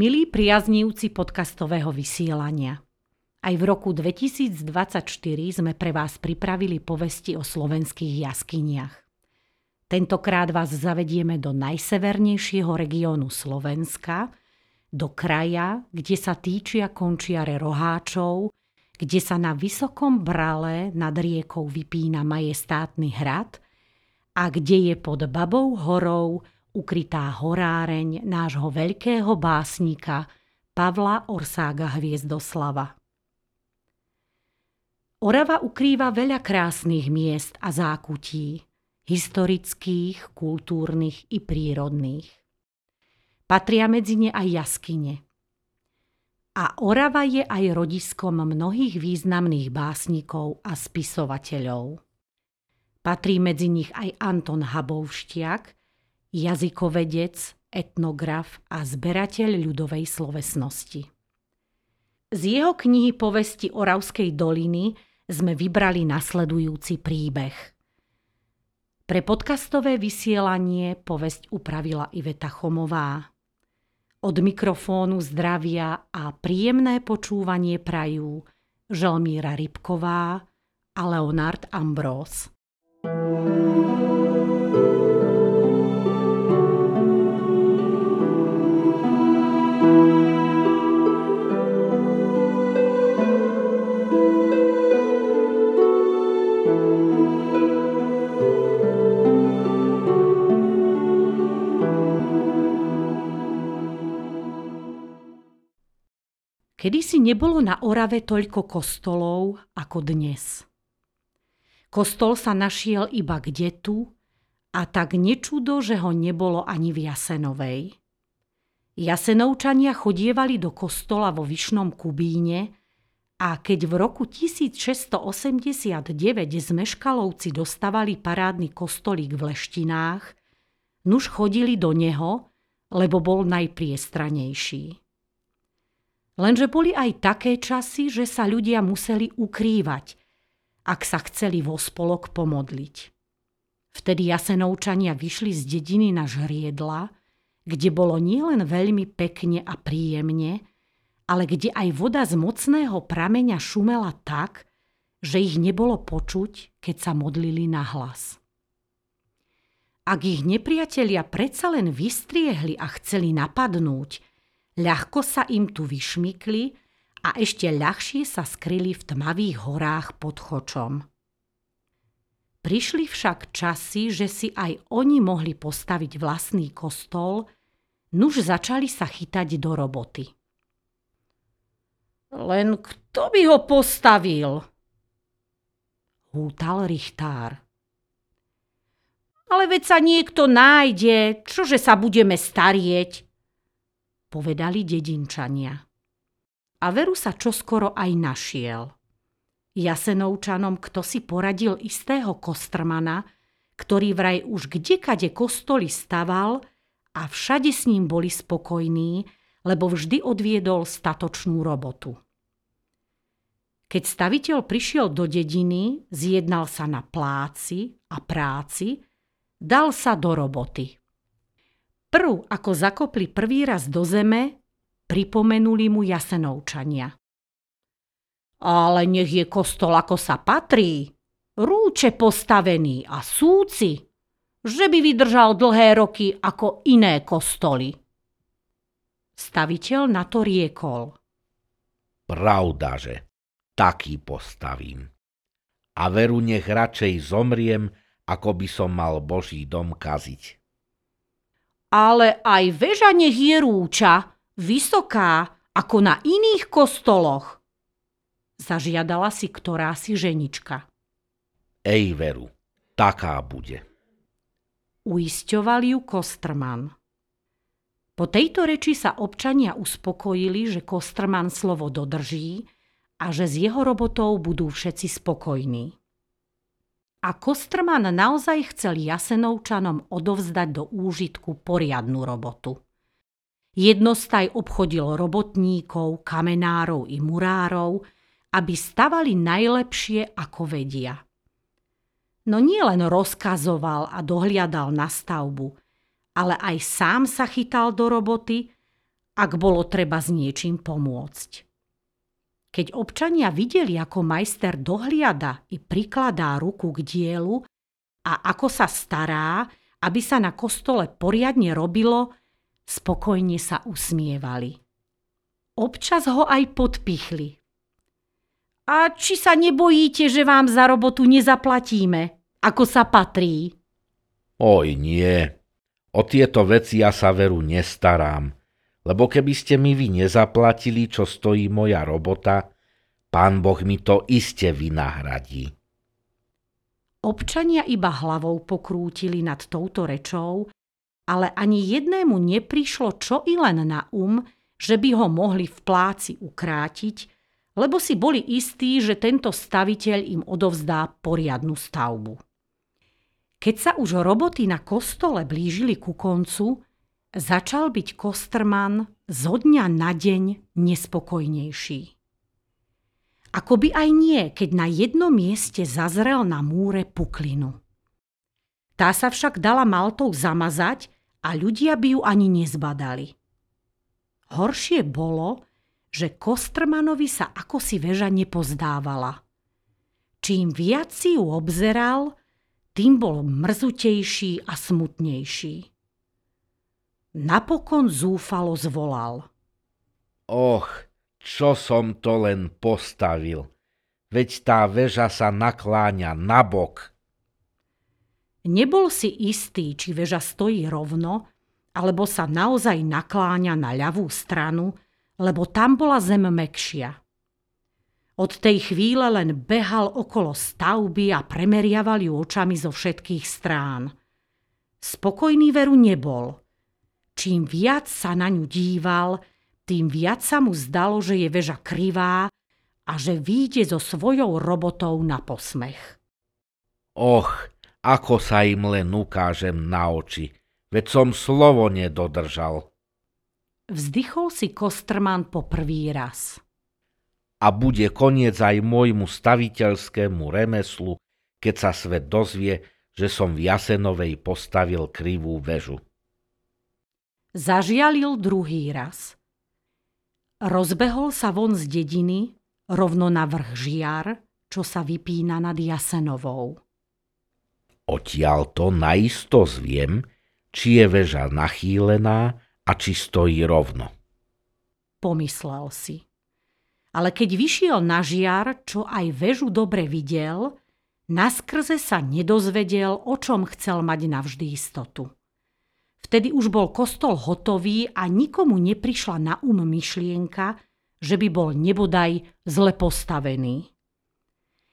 Milí priaznívci podcastového vysielania, aj v roku 2024 sme pre vás pripravili povesti o slovenských jaskyniach. Tentokrát vás zavedieme do najsevernejšieho regiónu Slovenska, do kraja, kde sa týčia končiare roháčov, kde sa na vysokom brale nad riekou vypína majestátny hrad a kde je pod Babou horou ukrytá horáreň nášho veľkého básnika Pavla Orsága Hviezdoslava. Orava ukrýva veľa krásnych miest a zákutí, historických, kultúrnych i prírodných. Patria medzi ne aj jaskyne. A Orava je aj rodiskom mnohých významných básnikov a spisovateľov. Patrí medzi nich aj Anton Habovštiak, jazykovedec, etnograf a zberateľ ľudovej slovesnosti. Z jeho knihy Povesti Oravskej doliny sme vybrali nasledujúci príbeh. Pre podcastové vysielanie povesť upravila Iveta Chomová. Od mikrofónu zdravia a príjemné počúvanie prajú Želmíra Rybková a Leonard Ambrós. thank Kedy si nebolo na Orave toľko kostolov ako dnes. Kostol sa našiel iba kde tu a tak nečudo, že ho nebolo ani v Jasenovej. Jasenovčania chodievali do kostola vo Vyšnom Kubíne a keď v roku 1689 zmeškalovci dostavali parádny kostolík v Leštinách, nuž chodili do neho, lebo bol najpriestranejší. Lenže boli aj také časy, že sa ľudia museli ukrývať, ak sa chceli vo spolok pomodliť. Vtedy jasenovčania vyšli z dediny na žriedla, kde bolo nielen veľmi pekne a príjemne, ale kde aj voda z mocného prameňa šumela tak, že ich nebolo počuť, keď sa modlili na hlas. Ak ich nepriatelia predsa len vystriehli a chceli napadnúť, ľahko sa im tu vyšmykli a ešte ľahšie sa skryli v tmavých horách pod chočom. Prišli však časy, že si aj oni mohli postaviť vlastný kostol, nuž začali sa chytať do roboty. Len kto by ho postavil? Hútal Richtár. Ale veď sa niekto nájde, čože sa budeme starieť, povedali dedinčania. A veru sa čoskoro aj našiel. Jasenovčanom kto si poradil istého kostrmana, ktorý vraj už kdekade kostoly staval a všade s ním boli spokojní, lebo vždy odviedol statočnú robotu. Keď staviteľ prišiel do dediny, zjednal sa na pláci a práci, dal sa do roboty. Prv, ako zakopli prvý raz do zeme, pripomenuli mu jasenovčania. Ale nech je kostol ako sa patrí, rúče postavený a súci, že by vydržal dlhé roky ako iné kostoly. Staviteľ na to riekol. Pravda, že taký postavím. A veru nech radšej zomriem, ako by som mal Boží dom kaziť ale aj väža nech je rúča, vysoká ako na iných kostoloch. Zažiadala si ktorá si ženička. Ej veru, taká bude. Uisťoval ju Kostrman. Po tejto reči sa občania uspokojili, že Kostrman slovo dodrží a že s jeho robotou budú všetci spokojní. A Kostrman naozaj chcel Jasenovčanom odovzdať do úžitku poriadnu robotu. Jednostaj obchodil robotníkov, kamenárov i murárov, aby stavali najlepšie, ako vedia. No nielen rozkazoval a dohliadal na stavbu, ale aj sám sa chytal do roboty ak bolo treba s niečím pomôcť. Keď občania videli, ako majster dohliada i prikladá ruku k dielu a ako sa stará, aby sa na kostole poriadne robilo, spokojne sa usmievali. Občas ho aj podpichli. A či sa nebojíte, že vám za robotu nezaplatíme, ako sa patrí? Oj nie, o tieto veci ja sa veru nestarám, lebo keby ste mi vy nezaplatili, čo stojí moja robota, pán Boh mi to iste vynahradí. Občania iba hlavou pokrútili nad touto rečou, ale ani jednému neprišlo čo i len na um, že by ho mohli v pláci ukrátiť, lebo si boli istí, že tento staviteľ im odovzdá poriadnu stavbu. Keď sa už roboty na kostole blížili ku koncu, začal byť Kostrman zo dňa na deň nespokojnejší. Ako by aj nie, keď na jednom mieste zazrel na múre puklinu. Tá sa však dala maltou zamazať a ľudia by ju ani nezbadali. Horšie bolo, že Kostrmanovi sa ako si väža nepozdávala. Čím viac si ju obzeral, tým bol mrzutejší a smutnejší. Napokon zúfalo zvolal. Och, čo som to len postavil. Veď tá väža sa nakláňa nabok. Nebol si istý, či väža stojí rovno, alebo sa naozaj nakláňa na ľavú stranu, lebo tam bola zem mekšia. Od tej chvíle len behal okolo stavby a premeriaval ju očami zo všetkých strán. Spokojný veru nebol. Čím viac sa na ňu díval, tým viac sa mu zdalo, že je väža krivá a že výjde so svojou robotou na posmech. Och, ako sa im len ukážem na oči, veď som slovo nedodržal. Vzdychol si Kostrman po prvý raz. A bude koniec aj môjmu staviteľskému remeslu, keď sa svet dozvie, že som v Jasenovej postavil krivú väžu. Zažialil druhý raz. Rozbehol sa von z dediny, rovno na vrch žiar, čo sa vypína nad Jasenovou. Odtiaľ to naisto zviem, či je väža nachýlená a či stojí rovno. Pomyslel si. Ale keď vyšiel na žiar, čo aj väžu dobre videl, naskrze sa nedozvedel, o čom chcel mať navždy istotu. Vtedy už bol kostol hotový a nikomu neprišla na um myšlienka, že by bol nebodaj zle postavený.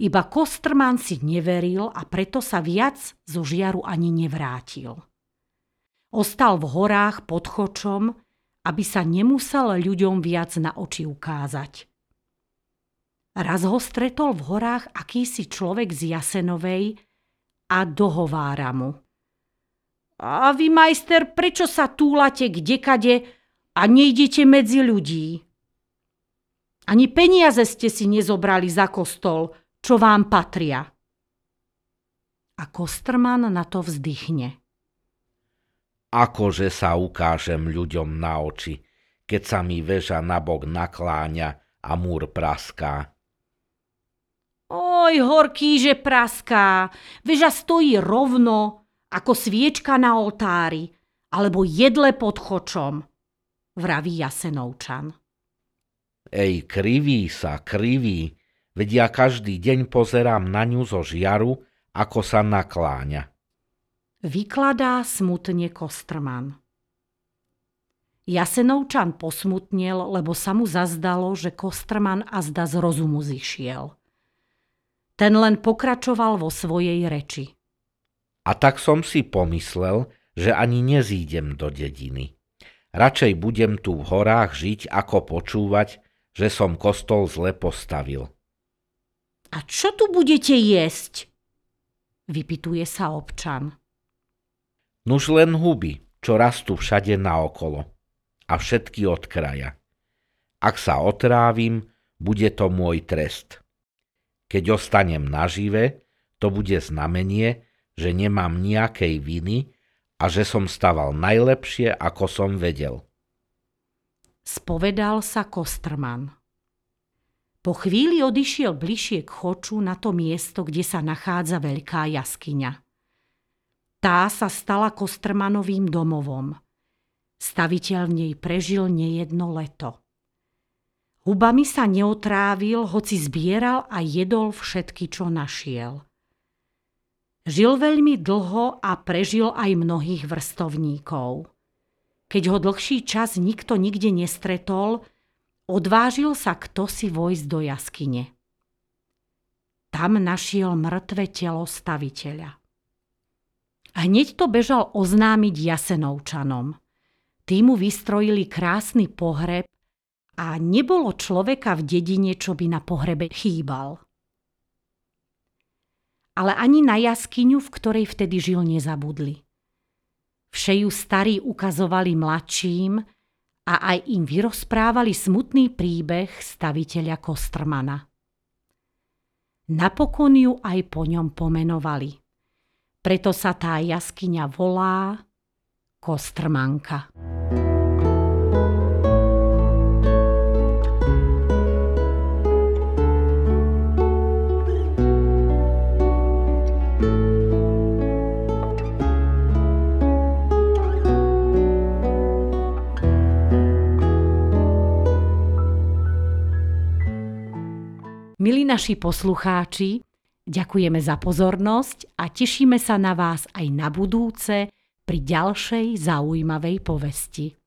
Iba Kostrman si neveril a preto sa viac zo žiaru ani nevrátil. Ostal v horách pod chočom, aby sa nemusel ľuďom viac na oči ukázať. Raz ho stretol v horách akýsi človek z Jasenovej a dohovára mu. A vy, majster, prečo sa túlate kdekade a nejdete medzi ľudí? Ani peniaze ste si nezobrali za kostol, čo vám patria. A Kostrman na to vzdychne akože sa ukážem ľuďom na oči, keď sa mi väža nabok nakláňa a múr praská. Oj, horký, že praská. Veža stojí rovno, ako sviečka na oltári, alebo jedle pod chočom, vraví Jasenovčan. Ej, kriví sa, kriví, veď ja každý deň pozerám na ňu zo žiaru, ako sa nakláňa. Vykladá smutne Kostrman. Jasenovčan posmutnil, lebo sa mu zazdalo, že Kostrman azda z rozumu zišiel. Ten len pokračoval vo svojej reči. A tak som si pomyslel, že ani nezídem do dediny. Radšej budem tu v horách žiť, ako počúvať, že som kostol zle postavil. A čo tu budete jesť? Vypituje sa občan. Nuž len huby, čo rastú všade naokolo. A všetky od kraja. Ak sa otrávim, bude to môj trest. Keď ostanem nažive, to bude znamenie, že nemám nejakej viny a že som staval najlepšie, ako som vedel. spovedal sa Kostrman. Po chvíli odišiel bližšie k choču na to miesto, kde sa nachádza veľká jaskyňa. Tá sa stala Kostrmanovým domovom. Staviteľ v nej prežil nejedno leto. Hubami sa neotrávil, hoci zbieral a jedol všetky, čo našiel. Žil veľmi dlho a prežil aj mnohých vrstovníkov. Keď ho dlhší čas nikto nikde nestretol, odvážil sa kto si vojsť do jaskyne. Tam našiel mŕtve telo staviteľa. Hneď to bežal oznámiť Jasenovčanom. Tí vystrojili krásny pohreb a nebolo človeka v dedine, čo by na pohrebe chýbal. Ale ani na jaskyňu, v ktorej vtedy žil, nezabudli. Všeju starí ukazovali mladším, a aj im vyrozprávali smutný príbeh staviteľa Kostrmana. Napokon ju aj po ňom pomenovali. Preto sa tá jaskyňa volá Kostrmanka. Milí naši poslucháči, ďakujeme za pozornosť a tešíme sa na vás aj na budúce pri ďalšej zaujímavej povesti.